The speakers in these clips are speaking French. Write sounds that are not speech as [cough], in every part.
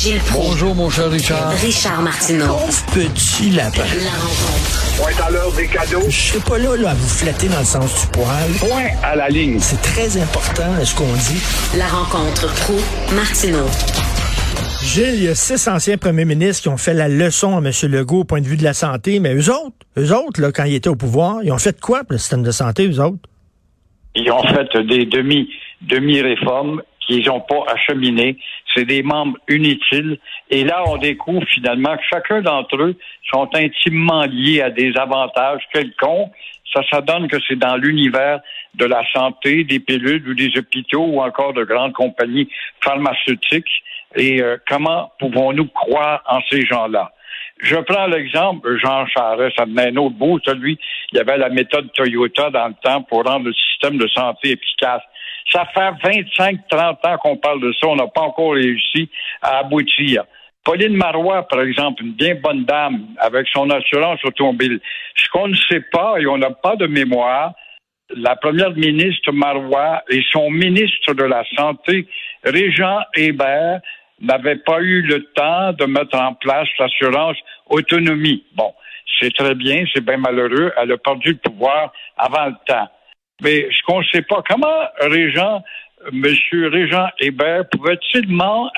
Gilles Proulx. Bonjour, mon cher Richard. Richard Martineau. Petit lapin. La rencontre. Point à l'heure des cadeaux. Je serai pas là, là à vous flatter dans le sens du poil. Point à la ligne. C'est très important ce qu'on dit. La rencontre pro martineau Gilles, il y a six anciens premiers ministres qui ont fait la leçon à M. Legault au point de vue de la santé, mais eux autres, eux autres, là, quand ils étaient au pouvoir, ils ont fait quoi pour le système de santé, eux autres? Ils ont fait des demi, demi-réformes qu'ils n'ont pas acheminées. C'est des membres inutiles. Et là, on découvre finalement que chacun d'entre eux sont intimement liés à des avantages quelconques. Ça, ça donne que c'est dans l'univers de la santé, des pilules ou des hôpitaux ou encore de grandes compagnies pharmaceutiques. Et euh, comment pouvons-nous croire en ces gens-là? Je prends l'exemple, Jean Charest, ça venait un autre bout, celui, il y avait la méthode Toyota dans le temps pour rendre le système de santé efficace. Ça fait 25-30 ans qu'on parle de ça, on n'a pas encore réussi à aboutir. Pauline Marois, par exemple, une bien bonne dame avec son assurance automobile. Ce qu'on ne sait pas et on n'a pas de mémoire, la première ministre Marois et son ministre de la Santé, Régent Hébert, n'avaient pas eu le temps de mettre en place l'assurance autonomie. Bon, c'est très bien, c'est bien malheureux. Elle a perdu le pouvoir avant le temps. Mais ce qu'on ne sait pas, comment Régent, M. Régent Hébert pouvait-il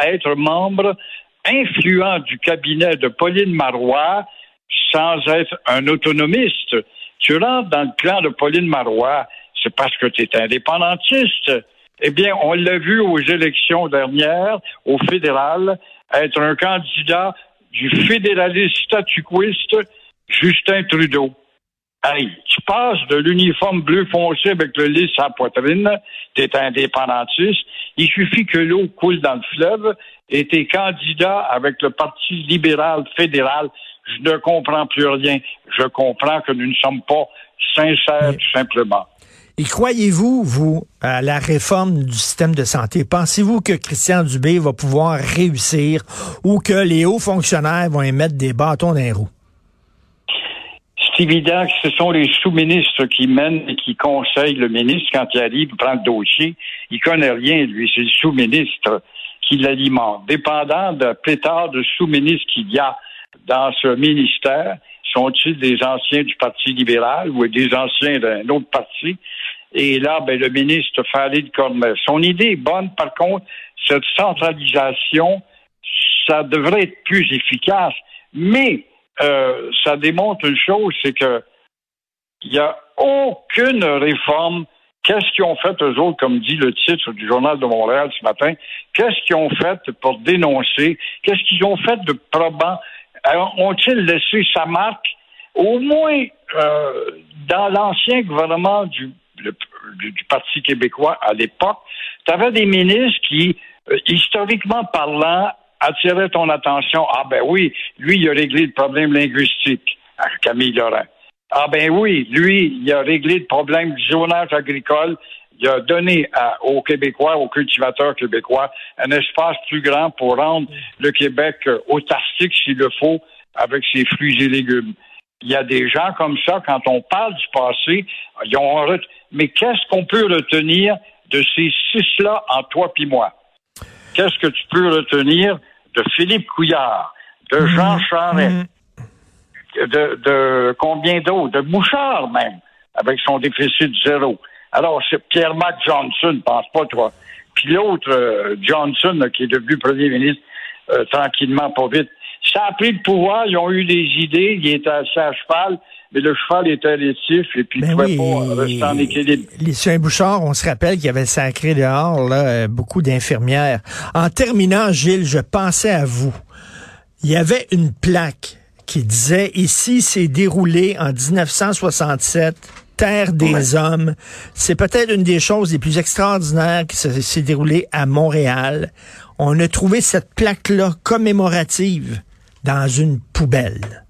être membre influent du cabinet de Pauline Marois sans être un autonomiste? Tu rentres dans le clan de Pauline Marois, c'est parce que tu es indépendantiste. Eh bien, on l'a vu aux élections dernières, au fédéral, être un candidat du fédéraliste statuquiste Justin Trudeau. Hey, tu passes de l'uniforme bleu foncé avec le à la poitrine, tu es indépendantiste, il suffit que l'eau coule dans le fleuve et t'es candidat avec le Parti libéral fédéral. Je ne comprends plus rien. Je comprends que nous ne sommes pas sincères, tout simplement. Et croyez-vous, vous, à la réforme du système de santé? Pensez-vous que Christian Dubé va pouvoir réussir ou que les hauts fonctionnaires vont émettre des bâtons dans les roues? Évident que ce sont les sous-ministres qui mènent et qui conseillent le ministre quand il arrive, prend le dossier. Il connaît rien, lui. C'est le sous-ministre qui l'alimente. Dépendant de pléthore de sous-ministres qu'il y a dans ce ministère, sont-ils des anciens du Parti libéral ou des anciens d'un autre parti? Et là, ben, le ministre Farid Cornel. Son idée est bonne, par contre, cette centralisation, ça devrait être plus efficace. Mais euh, ça démontre une chose, c'est que il n'y a aucune réforme. Qu'est-ce qu'ils ont fait, eux autres, comme dit le titre du Journal de Montréal ce matin? Qu'est-ce qu'ils ont fait pour dénoncer? Qu'est-ce qu'ils ont fait de probant? Ont-ils laissé sa marque? Au moins, euh, dans l'ancien gouvernement du, du, Parti québécois à l'époque, tu avais des ministres qui, euh, historiquement parlant, attirait ton attention. Ah ben oui, lui, il a réglé le problème linguistique, Camille Laurent. Ah ben oui, lui, il a réglé le problème du zonage agricole. Il a donné aux Québécois, aux cultivateurs québécois, un espace plus grand pour rendre le Québec euh, autarcique s'il le faut avec ses fruits et légumes. Il y a des gens comme ça, quand on parle du passé, ils ont... mais qu'est-ce qu'on peut retenir de ces six-là en toi puis moi? Qu'est-ce que tu peux retenir de Philippe Couillard, de mhm. Jean Charest, mhm. de, de, combien d'autres, de Bouchard même, avec son déficit zéro. Alors, c'est Pierre-Marc Johnson, pense pas toi. Puis l'autre, euh, Johnson, qui est devenu premier ministre, euh, tranquillement, pas vite. Ça a pris le pouvoir, ils ont eu des idées, ils étaient assez à cheval, mais le cheval était rétif et puis ben il pouvait pas rester en équilibre. Les Bouchard, on se rappelle qu'il y avait sacré dehors là, euh, beaucoup d'infirmières. En terminant, Gilles, je pensais à vous. Il y avait une plaque qui disait ici s'est déroulé en 1967 Terre des hommes. C'est peut-être une des choses les plus extraordinaires qui s'est déroulée à Montréal. On a trouvé cette plaque-là commémorative dans une poubelle.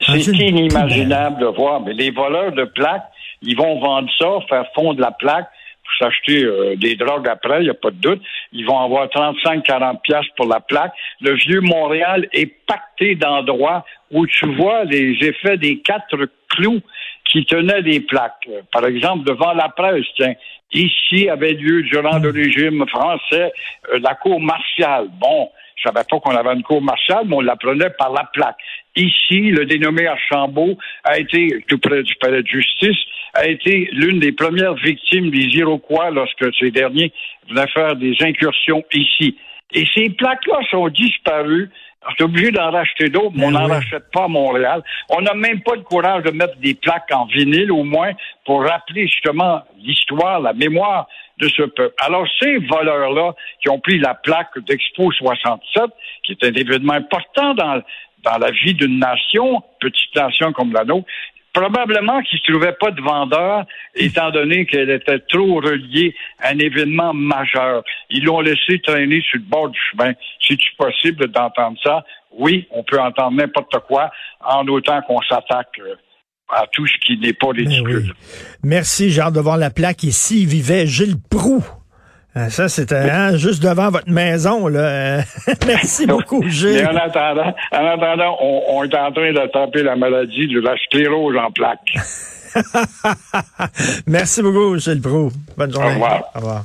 C'est inimaginable de voir. Mais les voleurs de plaques, ils vont vendre ça, faire fondre la plaque pour s'acheter euh, des drogues après, il n'y a pas de doute. Ils vont avoir 35-40 pièces pour la plaque. Le vieux Montréal est pacté d'endroits où tu vois les effets des quatre clous qui tenaient les plaques. Par exemple, devant la presse, tiens, ici avait lieu durant le régime français euh, la cour martiale. Bon, Je savais pas qu'on avait une cour martiale, mais on l'apprenait par la plaque. Ici, le dénommé Archambault a été, tout près du palais de justice, a été l'une des premières victimes des Iroquois lorsque ces derniers venaient faire des incursions ici. Et ces plaques-là sont disparues. On est obligé d'en racheter d'autres, mais on Ben n'en oui. rachète pas à Montréal. On n'a même pas le courage de mettre des plaques en vinyle, au moins, pour rappeler justement l'histoire, la mémoire de ce peuple. Alors, ces voleurs-là qui ont pris la plaque d'Expo 67, qui est un événement important dans, dans la vie d'une nation, petite nation comme la nôtre, probablement qu'ils ne trouvaient pas de vendeur, étant donné qu'elle était trop reliée à un événement majeur. Ils l'ont laissé traîner sur le bord du chemin. C'est-tu possible d'entendre ça? Oui, on peut entendre n'importe quoi, en autant qu'on s'attaque euh, à tout ce qui n'est pas Ben ridicule. oui. Merci, j'ai hâte de voir la plaque. Ici vivait Gilles Proux. Ah, Ça, c'était hein, juste devant votre maison. Là. [laughs] Merci beaucoup, Mais Gilles. en attendant, en attendant on, on est en train d'attraper la maladie de la sclérose en plaques. [laughs] Merci beaucoup, Gilles Proux. Bonne journée. revoir. Au revoir.